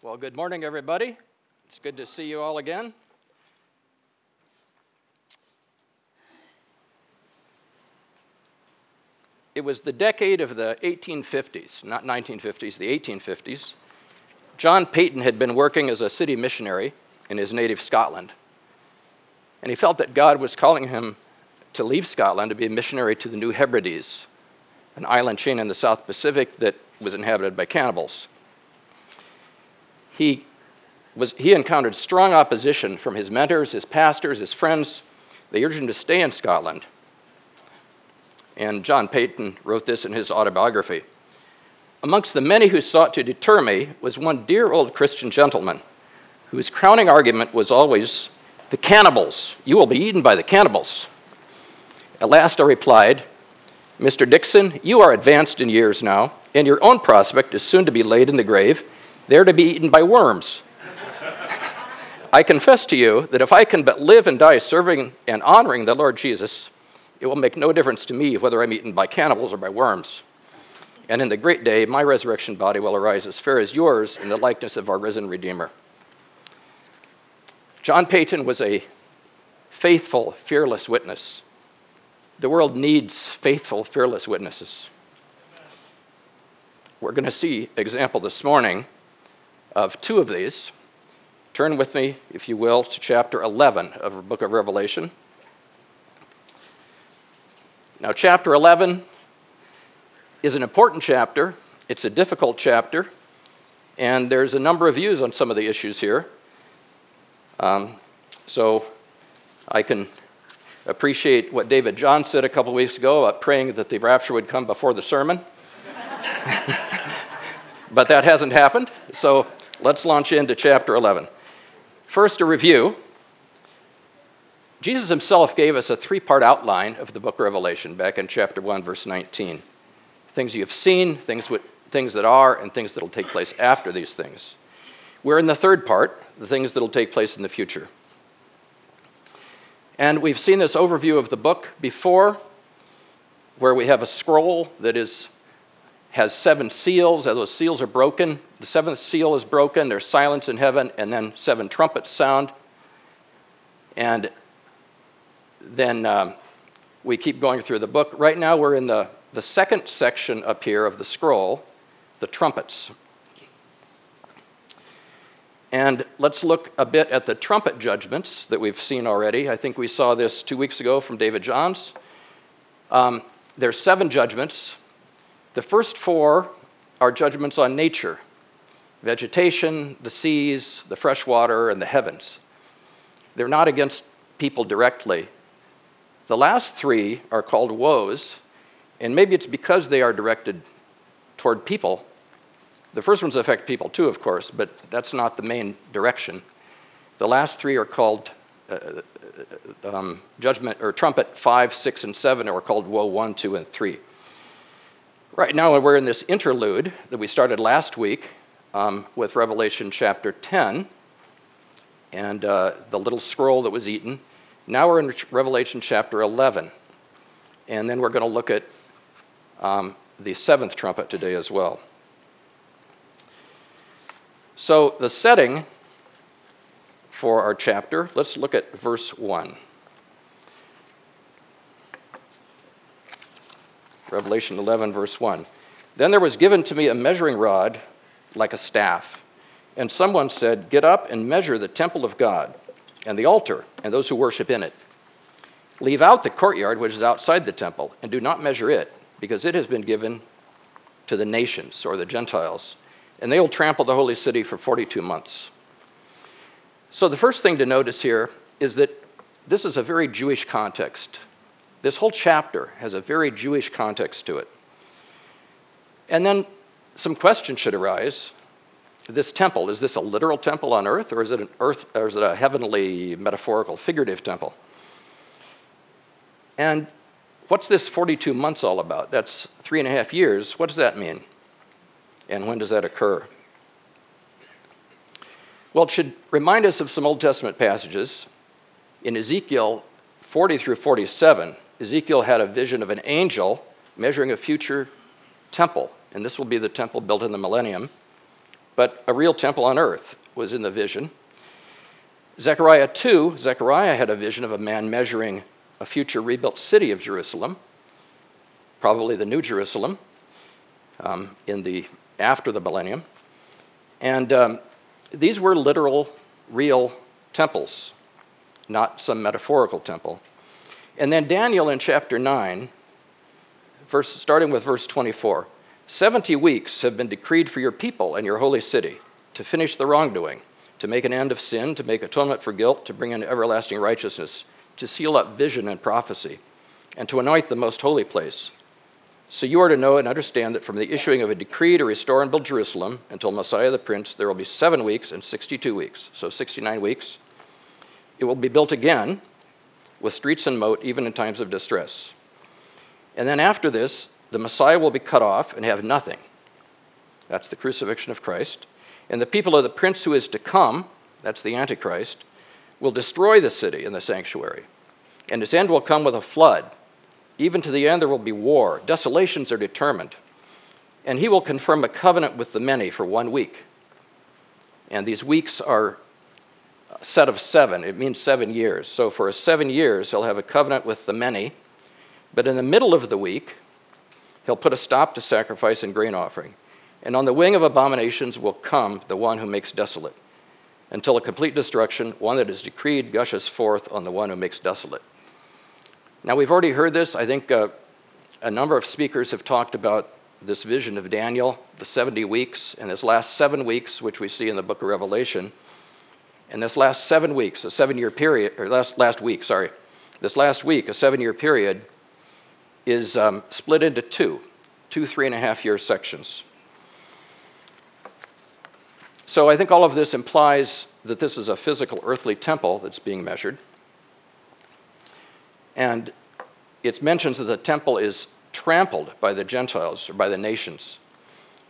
Well, good morning, everybody. It's good to see you all again. It was the decade of the 1850s, not 1950s, the 1850s. John Paton had been working as a city missionary in his native Scotland. And he felt that God was calling him to leave Scotland to be a missionary to the New Hebrides, an island chain in the South Pacific that was inhabited by cannibals. He, was, he encountered strong opposition from his mentors, his pastors, his friends. They urged him to stay in Scotland. And John Paton wrote this in his autobiography. Amongst the many who sought to deter me was one dear old Christian gentleman whose crowning argument was always, The cannibals, you will be eaten by the cannibals. At last I replied, Mr. Dixon, you are advanced in years now, and your own prospect is soon to be laid in the grave, there to be eaten by worms. I confess to you that if I can but live and die serving and honoring the Lord Jesus, it will make no difference to me whether I'm eaten by cannibals or by worms. And in the great day, my resurrection body will arise as fair as yours in the likeness of our risen Redeemer. John Paton was a faithful, fearless witness. The world needs faithful, fearless witnesses. We're going to see example this morning of two of these. Turn with me, if you will, to chapter 11 of the book of Revelation. Now, chapter 11 is an important chapter, it's a difficult chapter, and there's a number of views on some of the issues here. Um, so I can appreciate what David John said a couple weeks ago about praying that the rapture would come before the sermon. but that hasn't happened, so let's launch into chapter 11. First, a review. Jesus himself gave us a three part outline of the book of Revelation back in chapter 1, verse 19. Things you have seen, things, things that are, and things that will take place after these things. We're in the third part, the things that will take place in the future. And we've seen this overview of the book before, where we have a scroll that is, has seven seals. Those seals are broken, the seventh seal is broken, there's silence in heaven, and then seven trumpets sound. And then um, we keep going through the book. Right now, we're in the, the second section up here of the scroll, the trumpets. And let's look a bit at the trumpet judgments that we've seen already. I think we saw this two weeks ago from David Johns. Um, there's seven judgments. The first four are judgments on nature vegetation, the seas, the fresh water, and the heavens. They're not against people directly, the last three are called woes, and maybe it's because they are directed toward people. The first ones affect people too, of course, but that's not the main direction. The last three are called uh, uh um, judgment or trumpet five, six, and seven, are called woe one, two, and three. Right now, we're in this interlude that we started last week um, with Revelation chapter 10 and uh, the little scroll that was eaten. Now we're in Revelation chapter 11, and then we're going to look at um, the seventh trumpet today as well. So, the setting for our chapter, let's look at verse 1. Revelation 11, verse 1. Then there was given to me a measuring rod like a staff, and someone said, Get up and measure the temple of God and the altar and those who worship in it. Leave out the courtyard which is outside the temple, and do not measure it, because it has been given to the nations or the Gentiles, and they will trample the holy city for 42 months. So, the first thing to notice here is that this is a very Jewish context. This whole chapter has a very Jewish context to it. And then some questions should arise this temple, is this a literal temple on earth, or is it an earth, or is it a heavenly, metaphorical, figurative temple? And what's this 42 months all about? That's three and a half years. What does that mean? And when does that occur? Well, it should remind us of some Old Testament passages. In Ezekiel 40 through 47, Ezekiel had a vision of an angel measuring a future temple, and this will be the temple built in the millennium but a real temple on earth was in the vision. Zechariah 2, Zechariah had a vision of a man measuring a future rebuilt city of Jerusalem, probably the New Jerusalem, um, in the after the millennium. And um, these were literal, real temples, not some metaphorical temple. And then Daniel in chapter 9, verse, starting with verse 24 70 weeks have been decreed for your people and your holy city to finish the wrongdoing, to make an end of sin, to make atonement for guilt, to bring in everlasting righteousness, to seal up vision and prophecy, and to anoint the most holy place. So you are to know and understand that from the issuing of a decree to restore and build Jerusalem until Messiah the Prince, there will be seven weeks and 62 weeks, so 69 weeks. It will be built again with streets and moat, even in times of distress. And then after this, the Messiah will be cut off and have nothing. That's the crucifixion of Christ. And the people of the prince who is to come, that's the Antichrist, will destroy the city and the sanctuary. And its end will come with a flood. Even to the end, there will be war. Desolations are determined. And he will confirm a covenant with the many for one week. And these weeks are set of seven. It means seven years. So for seven years, he'll have a covenant with the many. But in the middle of the week, He'll put a stop to sacrifice and grain offering. And on the wing of abominations will come the one who makes desolate, until a complete destruction, one that is decreed, gushes forth on the one who makes desolate. Now, we've already heard this. I think uh, a number of speakers have talked about this vision of Daniel, the 70 weeks, and this last seven weeks, which we see in the book of Revelation. And this last seven weeks, a seven year period, or last, last week, sorry, this last week, a seven year period, is um, split into two, two three and a half year sections. So I think all of this implies that this is a physical earthly temple that's being measured. And it mentions that the temple is trampled by the Gentiles or by the nations.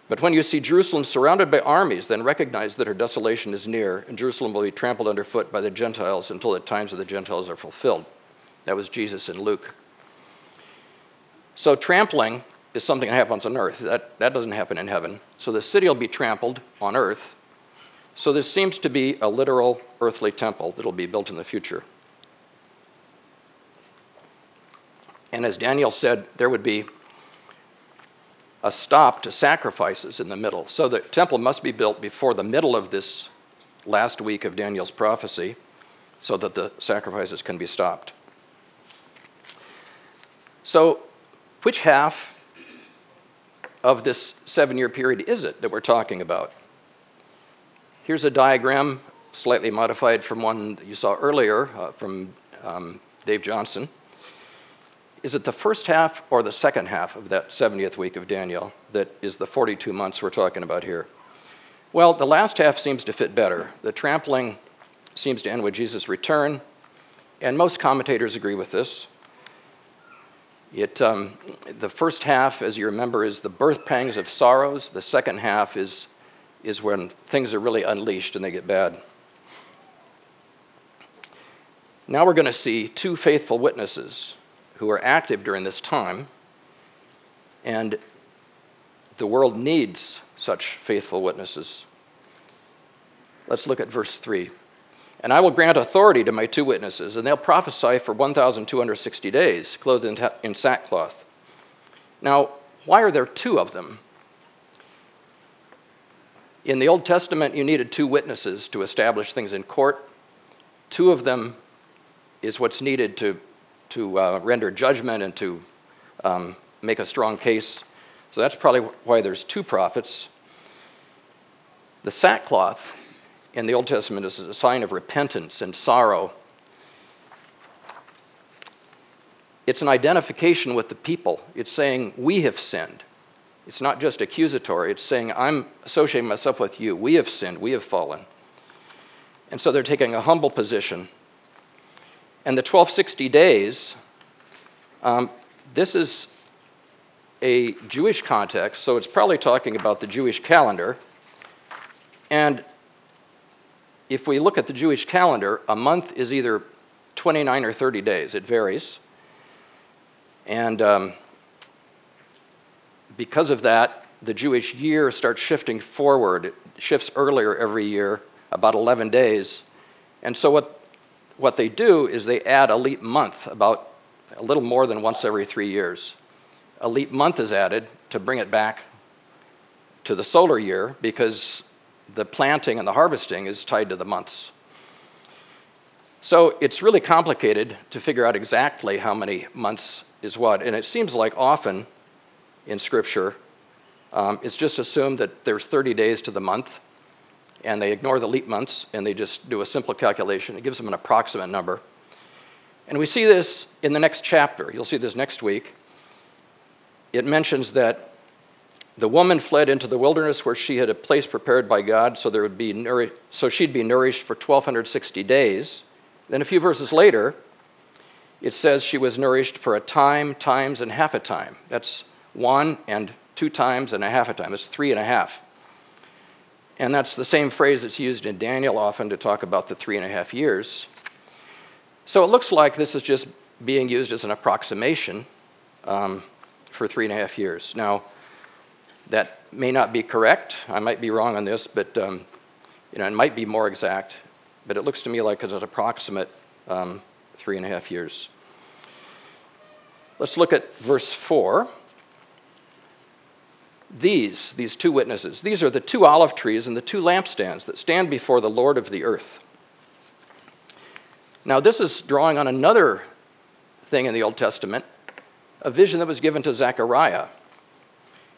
But when you see Jerusalem surrounded by armies, then recognize that her desolation is near, and Jerusalem will be trampled underfoot by the Gentiles until the times of the Gentiles are fulfilled. That was Jesus in Luke. So trampling is something that happens on earth. That, that doesn't happen in heaven. So the city will be trampled on earth. So this seems to be a literal earthly temple that will be built in the future. And as Daniel said, there would be a stop to sacrifices in the middle. So the temple must be built before the middle of this last week of Daniel's prophecy so that the sacrifices can be stopped. So which half of this seven year period is it that we're talking about? Here's a diagram, slightly modified from one you saw earlier uh, from um, Dave Johnson. Is it the first half or the second half of that 70th week of Daniel that is the 42 months we're talking about here? Well, the last half seems to fit better. The trampling seems to end with Jesus' return, and most commentators agree with this. It, um, the first half, as you remember, is the birth pangs of sorrows. The second half is, is when things are really unleashed and they get bad. Now we're going to see two faithful witnesses who are active during this time, and the world needs such faithful witnesses. Let's look at verse 3. And I will grant authority to my two witnesses, and they'll prophesy for 1,260 days, clothed in, ta- in sackcloth. Now, why are there two of them? In the Old Testament, you needed two witnesses to establish things in court. Two of them is what's needed to, to uh, render judgment and to um, make a strong case. So that's probably why there's two prophets. The sackcloth in the Old Testament is a sign of repentance and sorrow. It's an identification with the people. It's saying, We have sinned. It's not just accusatory, it's saying, I'm associating myself with you. We have sinned, we have fallen. And so they're taking a humble position. And the 1260 days, um, this is a Jewish context, so it's probably talking about the Jewish calendar. And if we look at the Jewish calendar, a month is either 29 or 30 days, it varies. And um, because of that, the Jewish year starts shifting forward. It shifts earlier every year, about 11 days. And so what, what they do is they add a leap month about a little more than once every three years. A leap month is added to bring it back to the solar year because the planting and the harvesting is tied to the months. So it's really complicated to figure out exactly how many months is what. And it seems like often in Scripture, um, it's just assumed that there's 30 days to the month, and they ignore the leap months and they just do a simple calculation. It gives them an approximate number. And we see this in the next chapter. You'll see this next week. It mentions that the woman fled into the wilderness where she had a place prepared by God so there would be nour- so she'd be nourished for 1260 days. Then a few verses later, it says she was nourished for a time, times, and half a time. That's one and two times and a half a time. It's three and a half. And that's the same phrase that's used in Daniel often to talk about the three and a half years. So it looks like this is just being used as an approximation um, for three and a half years. Now, that may not be correct. I might be wrong on this, but um, you know, it might be more exact. But it looks to me like it's an approximate um, three and a half years. Let's look at verse 4. These, these two witnesses, these are the two olive trees and the two lampstands that stand before the Lord of the earth. Now, this is drawing on another thing in the Old Testament, a vision that was given to Zechariah.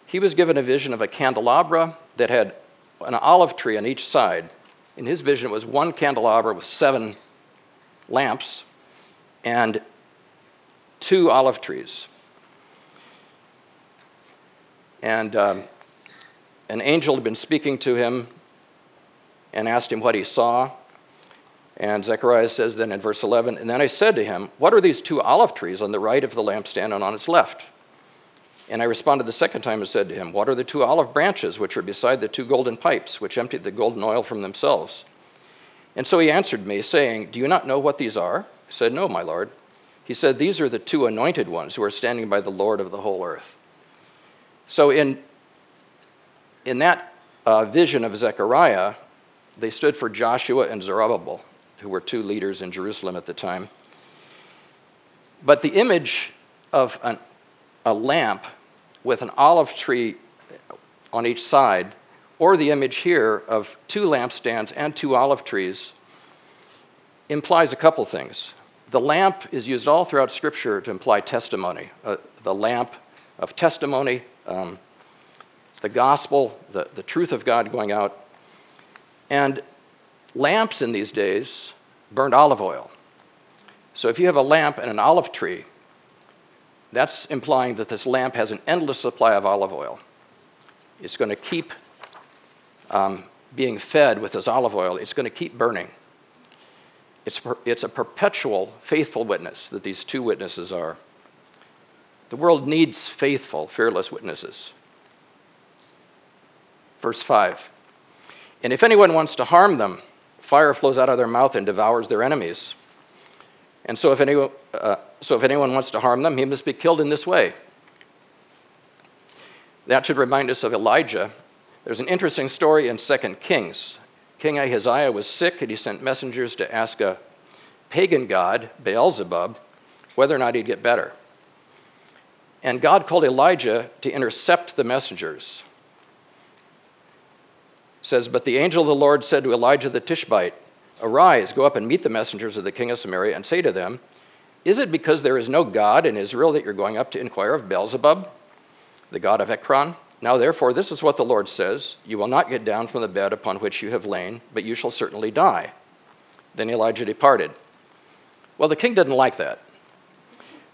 He was given a vision of a candelabra that had an olive tree on each side. In his vision, it was one candelabra with seven lamps and two olive trees. And um, an angel had been speaking to him and asked him what he saw. And Zechariah says then in verse 11, And then I said to him, What are these two olive trees on the right of the lampstand and on its left? And I responded the second time and said to him, What are the two olive branches which are beside the two golden pipes, which emptied the golden oil from themselves? And so he answered me, saying, Do you not know what these are? I said, No, my Lord. He said, These are the two anointed ones who are standing by the Lord of the whole earth. So, in, in that uh, vision of Zechariah, they stood for Joshua and Zerubbabel, who were two leaders in Jerusalem at the time. But the image of an, a lamp with an olive tree on each side, or the image here of two lampstands and two olive trees, implies a couple things. The lamp is used all throughout Scripture to imply testimony. Uh, the lamp of testimony, um, the gospel, the, the truth of God going out. And lamps in these days burned olive oil. So if you have a lamp and an olive tree, that's implying that this lamp has an endless supply of olive oil. It's going to keep um, being fed with this olive oil, it's going to keep burning. It's, per, it's a perpetual faithful witness that these two witnesses are. The world needs faithful, fearless witnesses. Verse 5 And if anyone wants to harm them, fire flows out of their mouth and devours their enemies. And so if, anyone, uh, so if anyone wants to harm them, he must be killed in this way. That should remind us of Elijah. There's an interesting story in 2 Kings. King Ahaziah was sick, and he sent messengers to ask a pagan god, Beelzebub, whether or not he'd get better. And God called Elijah to intercept the messengers. It says, But the angel of the Lord said to Elijah the Tishbite, Arise, go up and meet the messengers of the king of Samaria, and say to them, Is it because there is no God in Israel that you're going up to inquire of Beelzebub, the god of Ekron? Now, therefore, this is what the Lord says You will not get down from the bed upon which you have lain, but you shall certainly die. Then Elijah departed. Well, the king didn't like that.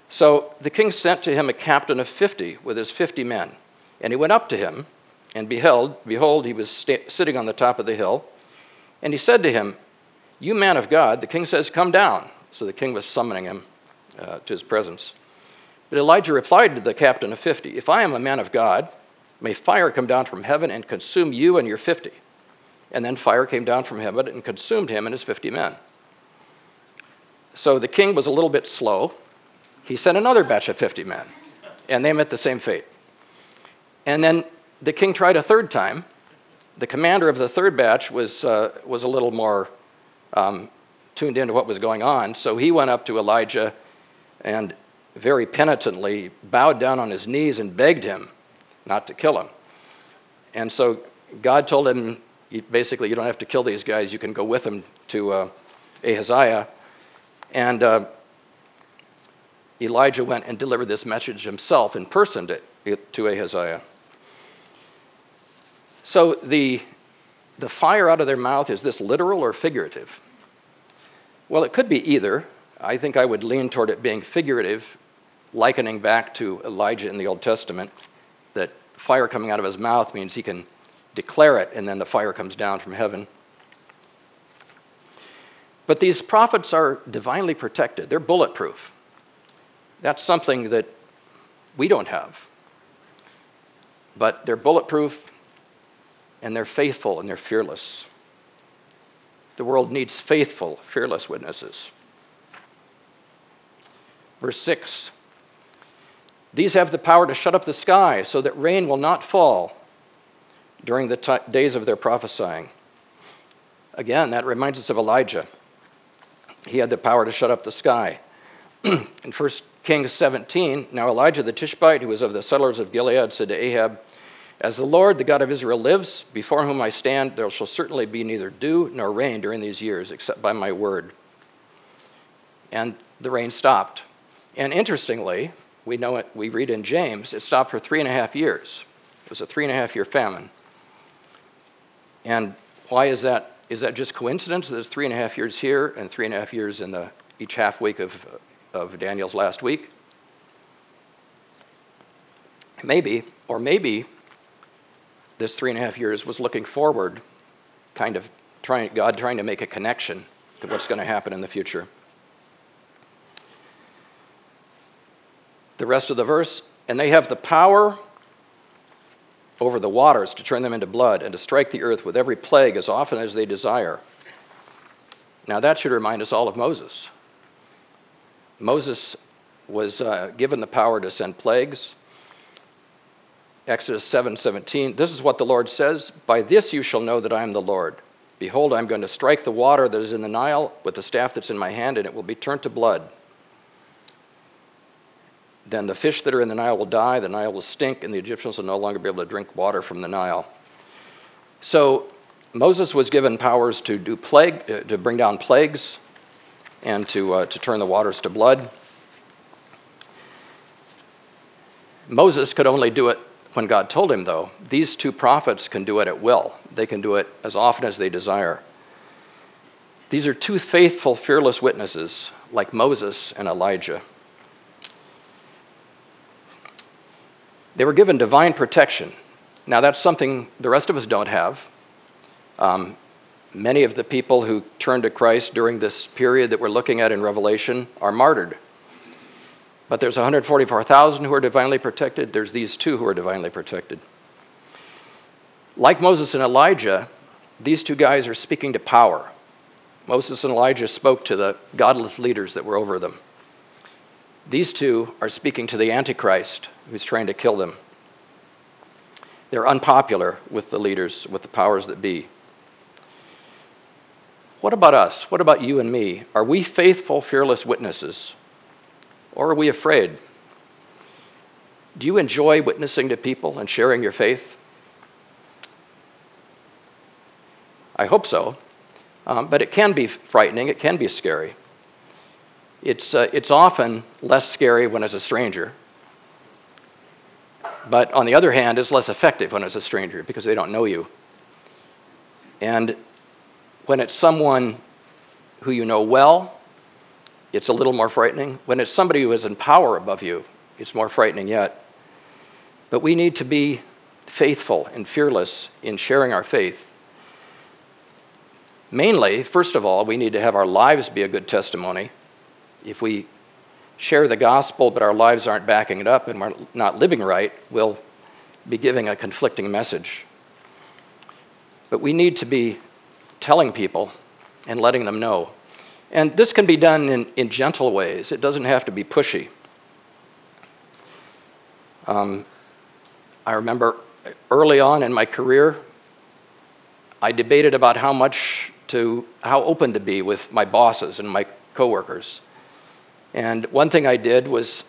So the king sent to him a captain of fifty with his fifty men. And he went up to him, and beheld, behold, he was sta- sitting on the top of the hill. And he said to him, You man of God, the king says, Come down. So the king was summoning him uh, to his presence. But Elijah replied to the captain of fifty, If I am a man of God, May fire come down from heaven and consume you and your 50. And then fire came down from heaven and consumed him and his 50 men. So the king was a little bit slow. He sent another batch of 50 men, and they met the same fate. And then the king tried a third time. The commander of the third batch was, uh, was a little more um, tuned into what was going on, so he went up to Elijah and very penitently bowed down on his knees and begged him not to kill him. And so God told him, basically, you don't have to kill these guys, you can go with them to uh, Ahaziah. And uh, Elijah went and delivered this message himself in person to, to Ahaziah. So the, the fire out of their mouth, is this literal or figurative? Well, it could be either. I think I would lean toward it being figurative, likening back to Elijah in the Old Testament, that fire coming out of his mouth means he can declare it and then the fire comes down from heaven. But these prophets are divinely protected, they're bulletproof. That's something that we don't have. But they're bulletproof and they're faithful and they're fearless. The world needs faithful, fearless witnesses. Verse 6 These have the power to shut up the sky so that rain will not fall during the t- days of their prophesying. Again, that reminds us of Elijah. He had the power to shut up the sky. In 1 Kings 17, now Elijah the Tishbite, who was of the settlers of Gilead, said to Ahab, As the Lord, the God of Israel, lives, before whom I stand, there shall certainly be neither dew nor rain during these years, except by my word. And the rain stopped. And interestingly, we know it, we read in James, it stopped for three and a half years. It was a three and a half year famine. And why is that? Is that just coincidence? There's three and a half years here and three and a half years in the each half week of, of Daniel's last week? Maybe, or maybe this three and a half years was looking forward, kind of trying, God trying to make a connection to what's going to happen in the future. The rest of the verse, and they have the power over the waters to turn them into blood and to strike the earth with every plague as often as they desire. Now, that should remind us all of Moses. Moses was uh, given the power to send plagues. Exodus 7 17. This is what the Lord says By this you shall know that I am the Lord. Behold, I'm going to strike the water that is in the Nile with the staff that's in my hand, and it will be turned to blood. Then the fish that are in the Nile will die, the Nile will stink, and the Egyptians will no longer be able to drink water from the Nile. So Moses was given powers to do plague, uh, to bring down plagues, and to, uh, to turn the waters to blood. Moses could only do it when God told him, though. These two prophets can do it at will, they can do it as often as they desire. These are two faithful, fearless witnesses like Moses and Elijah. They were given divine protection. Now, that's something the rest of us don't have. Um, many of the people who turned to Christ during this period that we're looking at in Revelation are martyred. But there's 144,000 who are divinely protected. There's these two who are divinely protected. Like Moses and Elijah, these two guys are speaking to power. Moses and Elijah spoke to the godless leaders that were over them. These two are speaking to the Antichrist who's trying to kill them. They're unpopular with the leaders, with the powers that be. What about us? What about you and me? Are we faithful, fearless witnesses? Or are we afraid? Do you enjoy witnessing to people and sharing your faith? I hope so. Um, but it can be frightening, it can be scary. It's, uh, it's often less scary when it's a stranger. But on the other hand, it's less effective when it's a stranger because they don't know you. And when it's someone who you know well, it's a little more frightening. When it's somebody who is in power above you, it's more frightening yet. But we need to be faithful and fearless in sharing our faith. Mainly, first of all, we need to have our lives be a good testimony if we share the gospel but our lives aren't backing it up and we're not living right, we'll be giving a conflicting message. But we need to be telling people and letting them know. And this can be done in, in gentle ways, it doesn't have to be pushy. Um, I remember early on in my career, I debated about how much to, how open to be with my bosses and my coworkers. And one thing I did was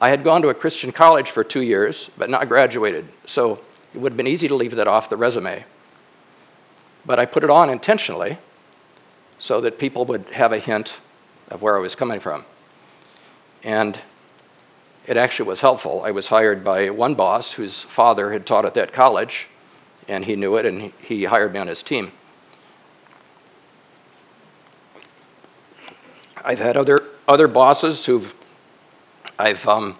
I had gone to a Christian college for two years, but not graduated. So it would have been easy to leave that off the resume. But I put it on intentionally so that people would have a hint of where I was coming from. And it actually was helpful. I was hired by one boss whose father had taught at that college, and he knew it, and he hired me on his team. I've had other, other bosses who've I've um,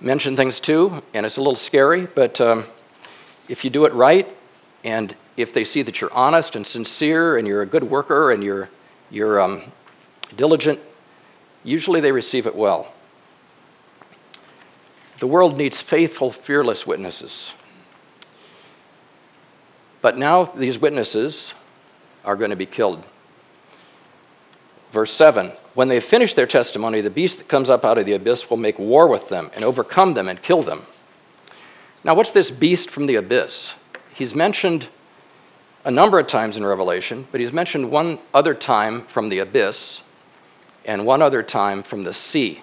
mentioned things to, and it's a little scary, but um, if you do it right, and if they see that you're honest and sincere, and you're a good worker, and you're, you're um, diligent, usually they receive it well. The world needs faithful, fearless witnesses. But now these witnesses are going to be killed. Verse 7 When they finish their testimony, the beast that comes up out of the abyss will make war with them and overcome them and kill them. Now, what's this beast from the abyss? He's mentioned a number of times in Revelation, but he's mentioned one other time from the abyss and one other time from the sea.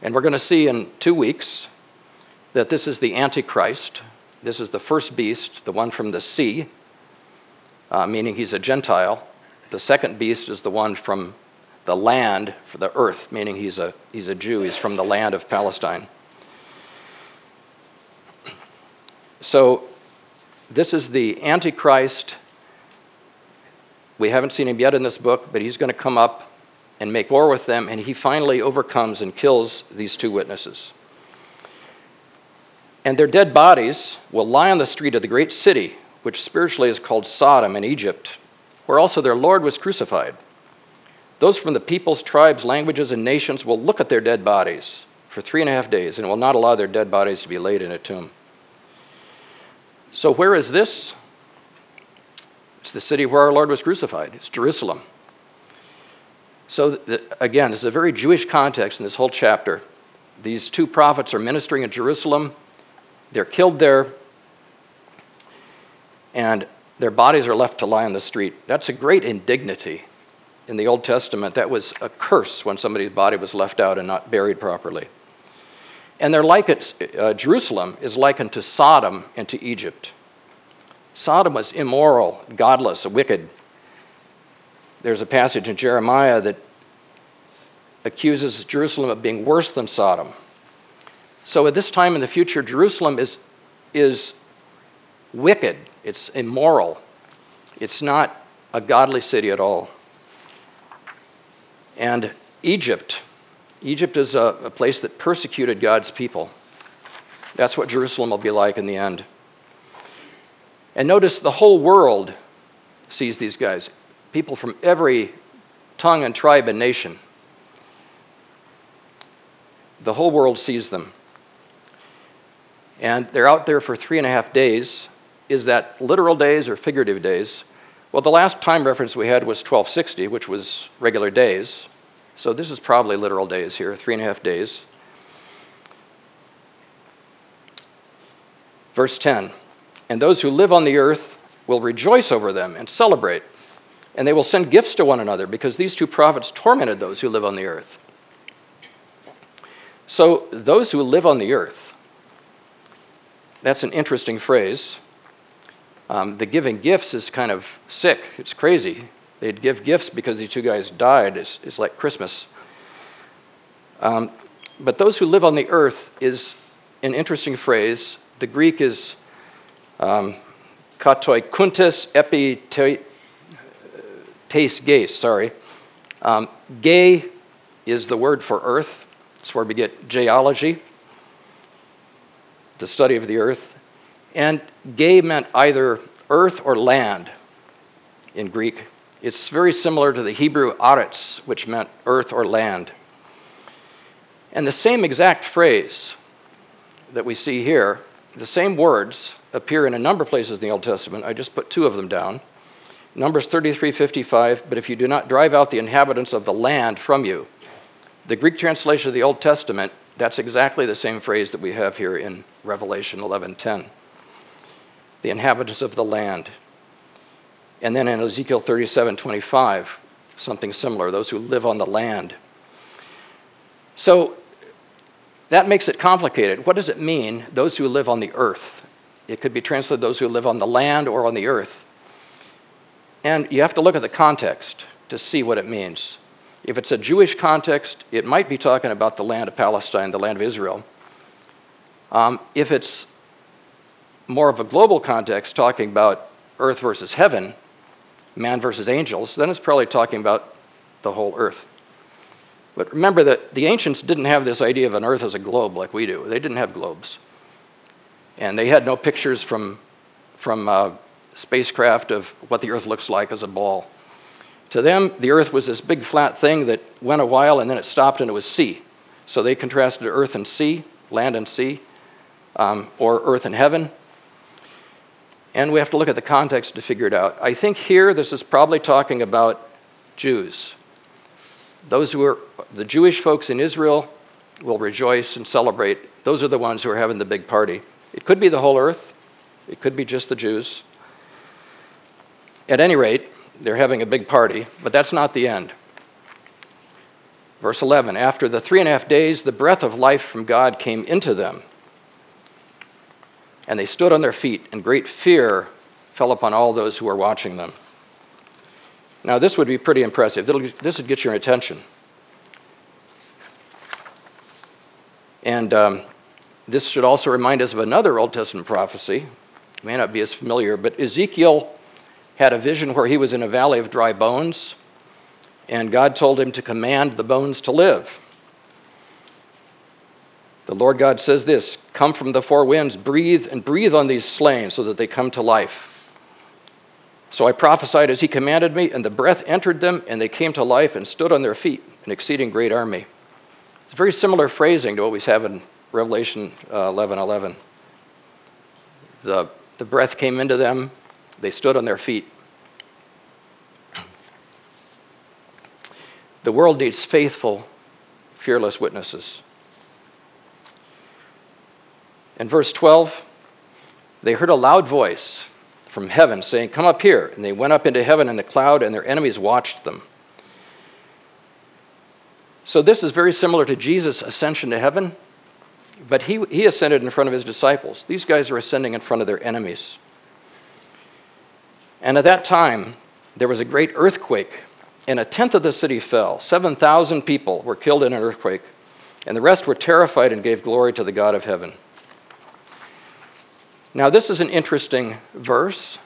And we're going to see in two weeks that this is the Antichrist. This is the first beast, the one from the sea, uh, meaning he's a Gentile. The second beast is the one from the land, for the earth, meaning he's a, he's a Jew. He's from the land of Palestine. So, this is the Antichrist. We haven't seen him yet in this book, but he's going to come up and make war with them, and he finally overcomes and kills these two witnesses. And their dead bodies will lie on the street of the great city, which spiritually is called Sodom in Egypt, where also their Lord was crucified. Those from the peoples, tribes, languages, and nations will look at their dead bodies for three and a half days and will not allow their dead bodies to be laid in a tomb. So, where is this? It's the city where our Lord was crucified, it's Jerusalem. So, the, again, it's a very Jewish context in this whole chapter. These two prophets are ministering in Jerusalem. They're killed there, and their bodies are left to lie on the street. That's a great indignity. In the Old Testament, that was a curse when somebody's body was left out and not buried properly. And they're likened, uh, Jerusalem is likened to Sodom and to Egypt. Sodom was immoral, godless, wicked, there's a passage in Jeremiah that accuses Jerusalem of being worse than Sodom. So at this time in the future, Jerusalem is, is wicked, it's immoral, it's not a godly city at all. And Egypt, Egypt is a, a place that persecuted God's people. That's what Jerusalem will be like in the end. And notice the whole world sees these guys people from every tongue and tribe and nation. The whole world sees them. And they're out there for three and a half days. Is that literal days or figurative days? Well, the last time reference we had was 1260, which was regular days. So this is probably literal days here, three and a half days. Verse 10 And those who live on the earth will rejoice over them and celebrate and they will send gifts to one another because these two prophets tormented those who live on the earth. So, those who live on the earth, that's an interesting phrase. Um, the giving gifts is kind of sick, it's crazy. They'd give gifts because these two guys died, it's, it's like Christmas. Um, but those who live on the earth is an interesting phrase. The Greek is um, katoi kuntis epi Taste gaze, sorry. Um, gay is the word for earth. It's where we get geology, the study of the earth. And gay meant either earth or land in Greek. It's very similar to the Hebrew aretz, which meant earth or land. And the same exact phrase that we see here, the same words appear in a number of places in the Old Testament. I just put two of them down. Numbers 33 55, but if you do not drive out the inhabitants of the land from you. The Greek translation of the Old Testament That's exactly the same phrase that we have here in Revelation 11:10. The inhabitants of the land. And then in Ezekiel 37:25, something similar, those who live on the land. So that makes it complicated. What does it mean, those who live on the earth? It could be translated those who live on the land or on the earth. And you have to look at the context to see what it means. If it's a Jewish context, it might be talking about the land of Palestine, the land of Israel. Um, if it's more of a global context, talking about earth versus heaven, man versus angels, then it's probably talking about the whole earth. But remember that the ancients didn't have this idea of an earth as a globe like we do. They didn't have globes. And they had no pictures from, from uh, spacecraft of what the earth looks like as a ball. To them, the earth was this big flat thing that went a while and then it stopped and it was sea. So they contrasted earth and sea, land and sea, um, or earth and heaven. And we have to look at the context to figure it out. I think here this is probably talking about Jews. Those who are the Jewish folks in Israel will rejoice and celebrate. Those are the ones who are having the big party. It could be the whole earth, it could be just the Jews. At any rate, they're having a big party, but that's not the end. Verse 11 After the three and a half days, the breath of life from God came into them. And they stood on their feet, and great fear fell upon all those who were watching them. Now, this would be pretty impressive. This would get your attention. And um, this should also remind us of another Old Testament prophecy. It may not be as familiar, but Ezekiel had a vision where he was in a valley of dry bones, and God told him to command the bones to live. The Lord God says this Come from the four winds, breathe and breathe on these slain so that they come to life. So I prophesied as he commanded me, and the breath entered them, and they came to life and stood on their feet, an exceeding great army. It's very similar phrasing to what we have in Revelation uh, 11 11. The, the breath came into them, they stood on their feet. The world needs faithful, fearless witnesses. In verse 12, they heard a loud voice from heaven saying, Come up here. And they went up into heaven in the cloud, and their enemies watched them. So, this is very similar to Jesus' ascension to heaven, but he, he ascended in front of his disciples. These guys are ascending in front of their enemies. And at that time, there was a great earthquake, and a tenth of the city fell. 7,000 people were killed in an earthquake, and the rest were terrified and gave glory to the God of heaven. Now, this is an interesting verse,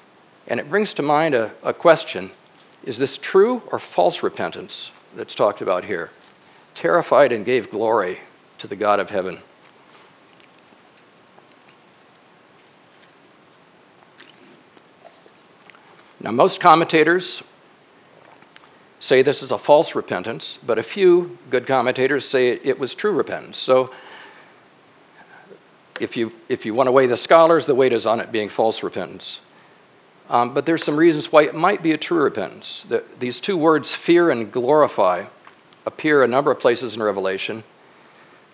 and it brings to mind a, a question Is this true or false repentance that's talked about here? Terrified and gave glory to the God of heaven. Now, most commentators say this is a false repentance, but a few good commentators say it was true repentance. So, if you, if you want to weigh the scholars, the weight is on it being false repentance. Um, but there's some reasons why it might be a true repentance. The, these two words, fear and glorify, appear a number of places in Revelation.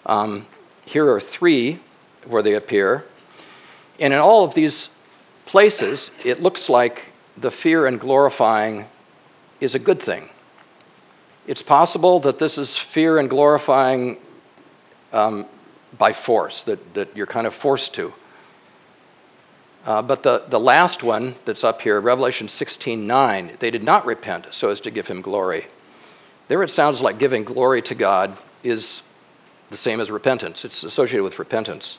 Um, here are three where they appear. And in all of these places, it looks like the fear and glorifying is a good thing. It's possible that this is fear and glorifying um, by force, that, that you're kind of forced to. Uh, but the, the last one that's up here, Revelation 16 9, they did not repent so as to give him glory. There it sounds like giving glory to God is the same as repentance, it's associated with repentance.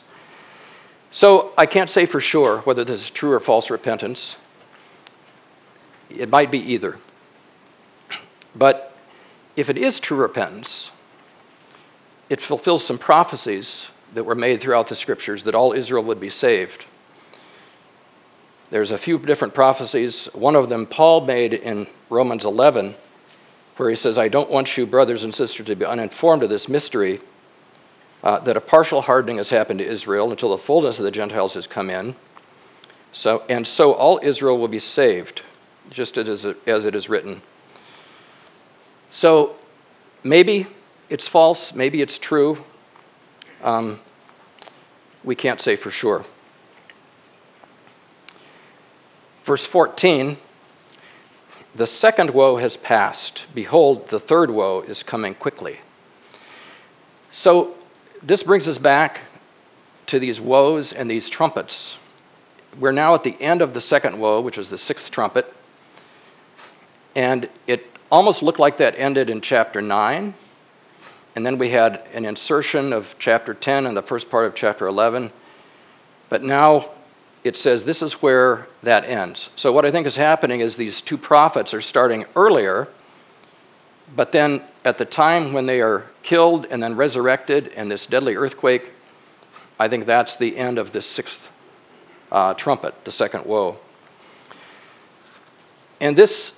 So I can't say for sure whether this is true or false repentance. It might be either. But if it is true repentance, it fulfills some prophecies that were made throughout the scriptures that all Israel would be saved. There's a few different prophecies. One of them Paul made in Romans 11, where he says, I don't want you, brothers and sisters, to be uninformed of this mystery uh, that a partial hardening has happened to Israel until the fullness of the Gentiles has come in. So, and so all Israel will be saved just as it is written. So maybe it's false, maybe it's true. Um, we can't say for sure. Verse 14 The second woe has passed. Behold, the third woe is coming quickly. So, this brings us back to these woes and these trumpets. We're now at the end of the second woe, which is the sixth trumpet. And it almost looked like that ended in chapter 9. And then we had an insertion of chapter 10 and the first part of chapter 11. But now it says this is where that ends. So, what I think is happening is these two prophets are starting earlier, but then at the time when they are killed and then resurrected in this deadly earthquake, I think that's the end of the sixth uh, trumpet, the second woe. And this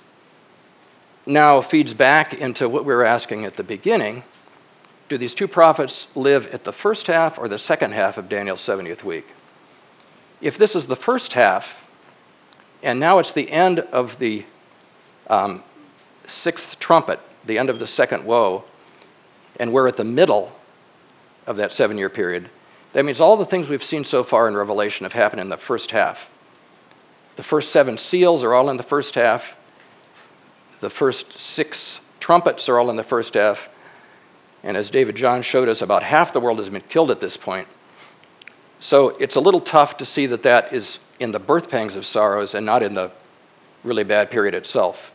now feeds back into what we were asking at the beginning. Do these two prophets live at the first half or the second half of Daniel's 70th week? If this is the first half, and now it's the end of the um, sixth trumpet, the end of the second woe, and we're at the middle of that seven year period, that means all the things we've seen so far in Revelation have happened in the first half. The first seven seals are all in the first half. The first six trumpets are all in the first half. And as David John showed us, about half the world has been killed at this point. So it's a little tough to see that that is in the birth pangs of sorrows and not in the really bad period itself.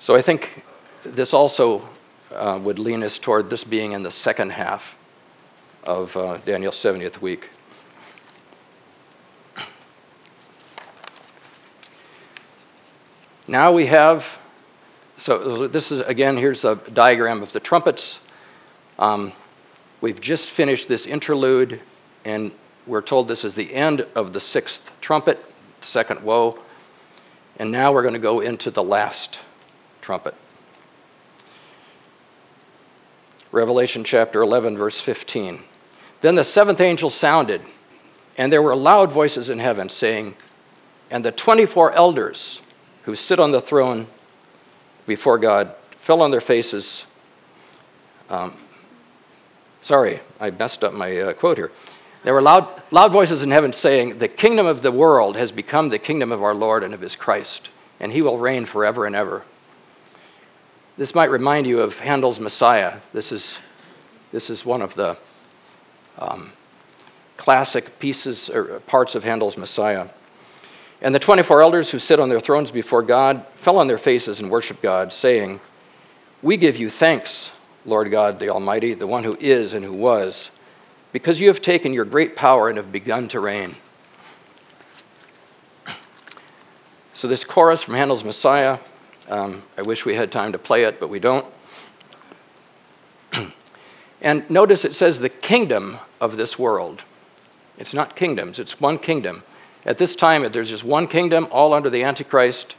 So I think this also uh, would lean us toward this being in the second half of uh, Daniel's 70th week. Now we have, so this is again, here's a diagram of the trumpets. Um, we've just finished this interlude, and we're told this is the end of the sixth trumpet, the second woe. And now we're going to go into the last trumpet. Revelation chapter 11, verse 15. Then the seventh angel sounded, and there were loud voices in heaven saying, And the 24 elders who sit on the throne before God fell on their faces. Um, sorry, I messed up my uh, quote here. There were loud, loud voices in heaven saying, The kingdom of the world has become the kingdom of our Lord and of his Christ, and he will reign forever and ever. This might remind you of Handel's Messiah. This is, this is one of the um, classic pieces or parts of Handel's Messiah. And the 24 elders who sit on their thrones before God fell on their faces and worshiped God, saying, We give you thanks, Lord God the Almighty, the one who is and who was, because you have taken your great power and have begun to reign. So, this chorus from Handel's Messiah, um, I wish we had time to play it, but we don't. and notice it says the kingdom of this world. It's not kingdoms, it's one kingdom. At this time, there's just one kingdom, all under the Antichrist,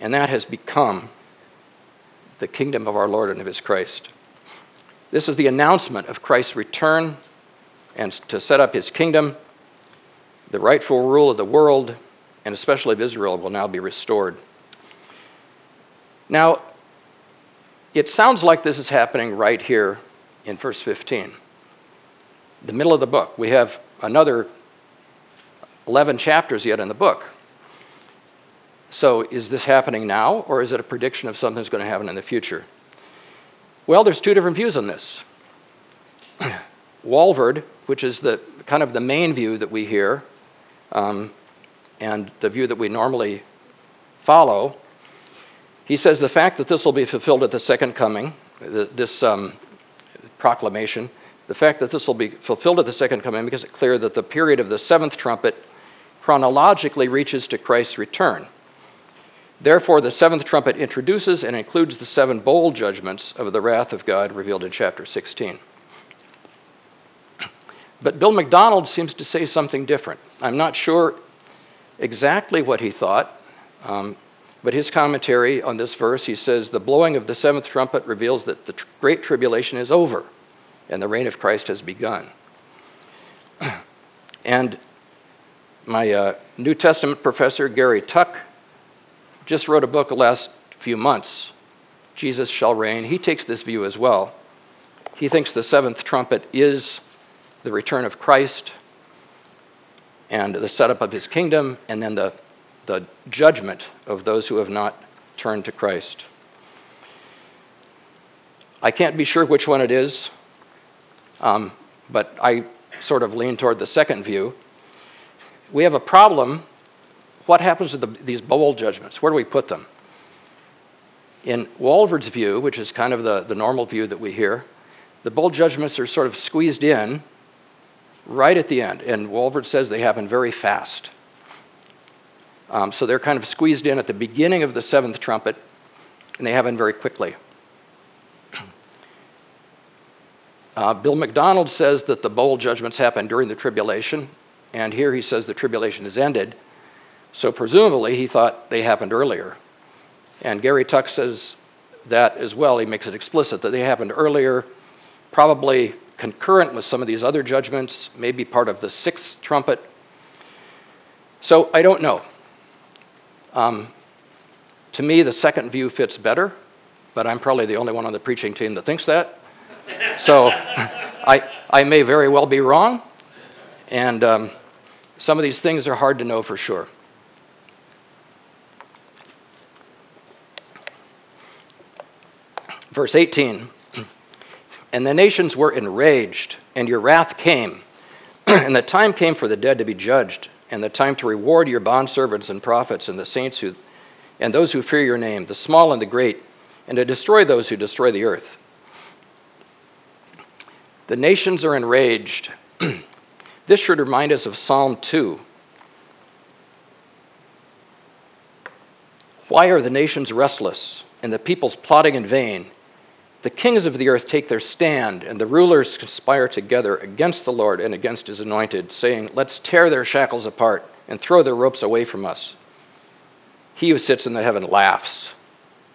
and that has become the kingdom of our Lord and of his Christ. This is the announcement of Christ's return and to set up his kingdom. The rightful rule of the world, and especially of Israel, will now be restored. Now, it sounds like this is happening right here in verse 15 the middle of the book. We have another 11 chapters yet in the book. So, is this happening now, or is it a prediction of something that's going to happen in the future? Well, there's two different views on this. Walvoord, which is the kind of the main view that we hear, um, and the view that we normally follow, he says the fact that this will be fulfilled at the second coming, this um, proclamation, the fact that this will be fulfilled at the second coming makes it clear that the period of the seventh trumpet chronologically reaches to Christ's return. Therefore, the seventh trumpet introduces and includes the seven bowl judgments of the wrath of God revealed in chapter 16. But Bill MacDonald seems to say something different. I'm not sure exactly what he thought, um, but his commentary on this verse, he says, The blowing of the seventh trumpet reveals that the tr- great tribulation is over and the reign of Christ has begun. and my uh, New Testament professor, Gary Tuck, just wrote a book the last few months, Jesus Shall Reign. He takes this view as well. He thinks the seventh trumpet is the return of Christ and the setup of his kingdom, and then the, the judgment of those who have not turned to Christ. I can't be sure which one it is, um, but I sort of lean toward the second view. We have a problem. What happens to the, these bowl judgments? Where do we put them? In Walvoord's view, which is kind of the, the normal view that we hear, the bowl judgments are sort of squeezed in right at the end. And Walvoord says they happen very fast. Um, so they're kind of squeezed in at the beginning of the seventh trumpet, and they happen very quickly. Uh, Bill MacDonald says that the bowl judgments happen during the tribulation, and here he says the tribulation is ended. So presumably he thought they happened earlier. And Gary Tuck says that as well. He makes it explicit that they happened earlier, probably concurrent with some of these other judgments, maybe part of the sixth trumpet. So I don't know. Um, to me, the second view fits better, but I'm probably the only one on the preaching team that thinks that. So I, I may very well be wrong, and um, some of these things are hard to know for sure. Verse 18 And the nations were enraged, and your wrath came, and the time came for the dead to be judged, and the time to reward your bondservants and prophets and the saints who, and those who fear your name, the small and the great, and to destroy those who destroy the earth. The nations are enraged. this should remind us of Psalm 2. Why are the nations restless and the peoples plotting in vain? The kings of the earth take their stand, and the rulers conspire together against the Lord and against his anointed, saying, Let's tear their shackles apart and throw their ropes away from us. He who sits in the heaven laughs.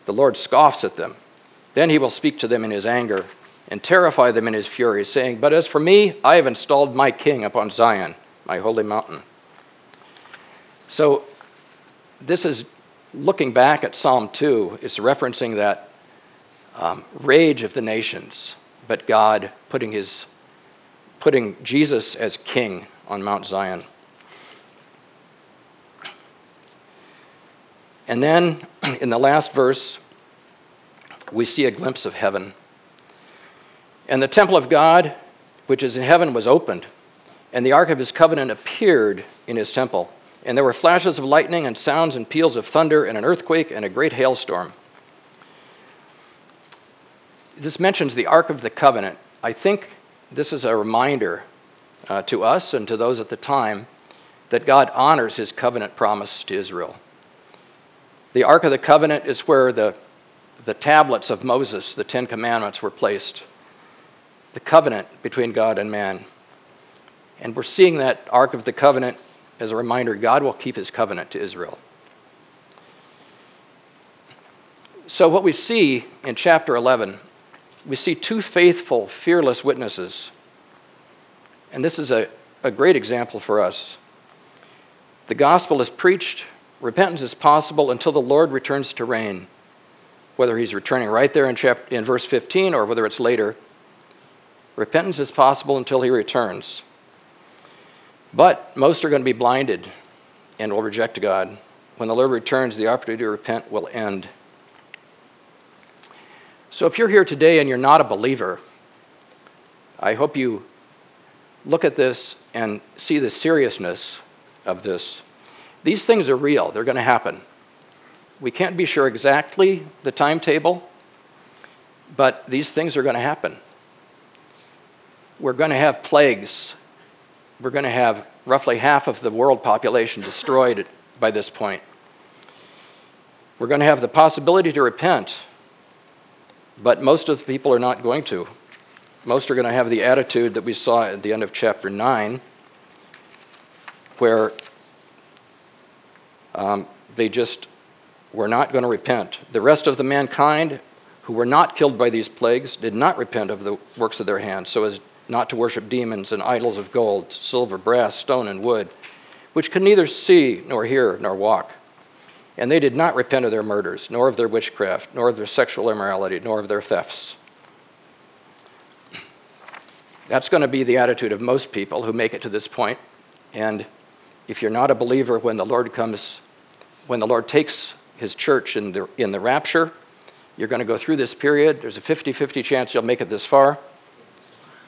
The Lord scoffs at them. Then he will speak to them in his anger and terrify them in his fury, saying, But as for me, I have installed my king upon Zion, my holy mountain. So, this is looking back at Psalm 2, it's referencing that um, rage of the nations, but God putting, his, putting Jesus as king on Mount Zion. And then in the last verse, we see a glimpse of heaven. And the temple of God, which is in heaven, was opened, and the ark of his covenant appeared in his temple. And there were flashes of lightning, and sounds and peals of thunder, and an earthquake, and a great hailstorm. This mentions the ark of the covenant. I think this is a reminder uh, to us and to those at the time that God honors his covenant promise to Israel. The ark of the covenant is where the, the tablets of Moses, the Ten Commandments, were placed the covenant between God and man. And we're seeing that Ark of the Covenant as a reminder God will keep his covenant to Israel. So, what we see in chapter 11, we see two faithful, fearless witnesses. And this is a, a great example for us. The gospel is preached, repentance is possible until the Lord returns to reign. Whether he's returning right there in, chapter, in verse 15 or whether it's later, Repentance is possible until he returns. But most are going to be blinded and will reject God. When the Lord returns, the opportunity to repent will end. So if you're here today and you're not a believer, I hope you look at this and see the seriousness of this. These things are real, they're going to happen. We can't be sure exactly the timetable, but these things are going to happen we're going to have plagues. We're going to have roughly half of the world population destroyed by this point. We're going to have the possibility to repent, but most of the people are not going to. Most are going to have the attitude that we saw at the end of chapter 9, where um, they just were not going to repent. The rest of the mankind who were not killed by these plagues did not repent of the works of their hands, so as not to worship demons and idols of gold, silver, brass, stone, and wood, which could neither see nor hear nor walk. And they did not repent of their murders, nor of their witchcraft, nor of their sexual immorality, nor of their thefts. That's going to be the attitude of most people who make it to this point. And if you're not a believer when the Lord comes, when the Lord takes his church in the, in the rapture, you're going to go through this period. There's a 50 50 chance you'll make it this far.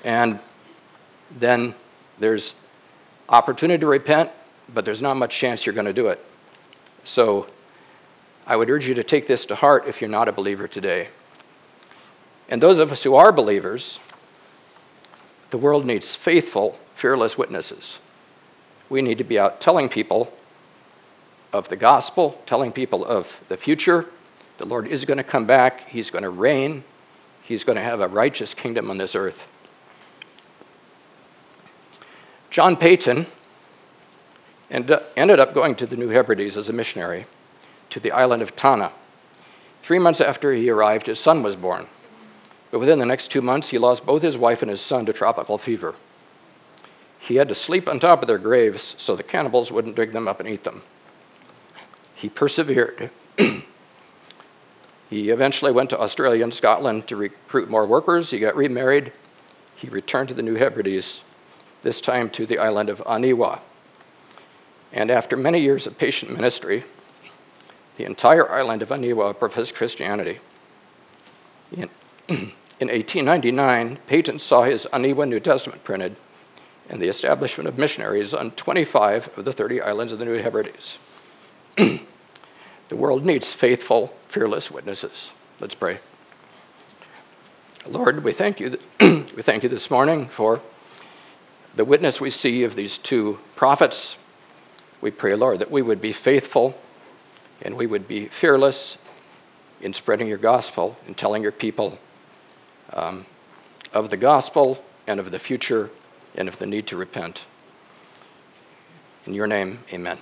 And then there's opportunity to repent, but there's not much chance you're going to do it. So I would urge you to take this to heart if you're not a believer today. And those of us who are believers, the world needs faithful, fearless witnesses. We need to be out telling people of the gospel, telling people of the future. The Lord is going to come back, He's going to reign, He's going to have a righteous kingdom on this earth. John Paton ended up going to the New Hebrides as a missionary to the island of Tanna. Three months after he arrived, his son was born. But within the next two months, he lost both his wife and his son to tropical fever. He had to sleep on top of their graves so the cannibals wouldn't dig them up and eat them. He persevered. he eventually went to Australia and Scotland to recruit more workers. He got remarried. He returned to the New Hebrides, this time to the island of Aniwa. And after many years of patient ministry, the entire island of Aniwa professed Christianity. In, in 1899, Paton saw his Aniwa New Testament printed and the establishment of missionaries on 25 of the 30 islands of the New Hebrides. the world needs faithful, fearless witnesses. Let's pray. Lord, we thank you. we thank you this morning for the witness we see of these two prophets we pray, Lord, that we would be faithful and we would be fearless in spreading your gospel and telling your people um, of the gospel and of the future and of the need to repent. In your name, amen.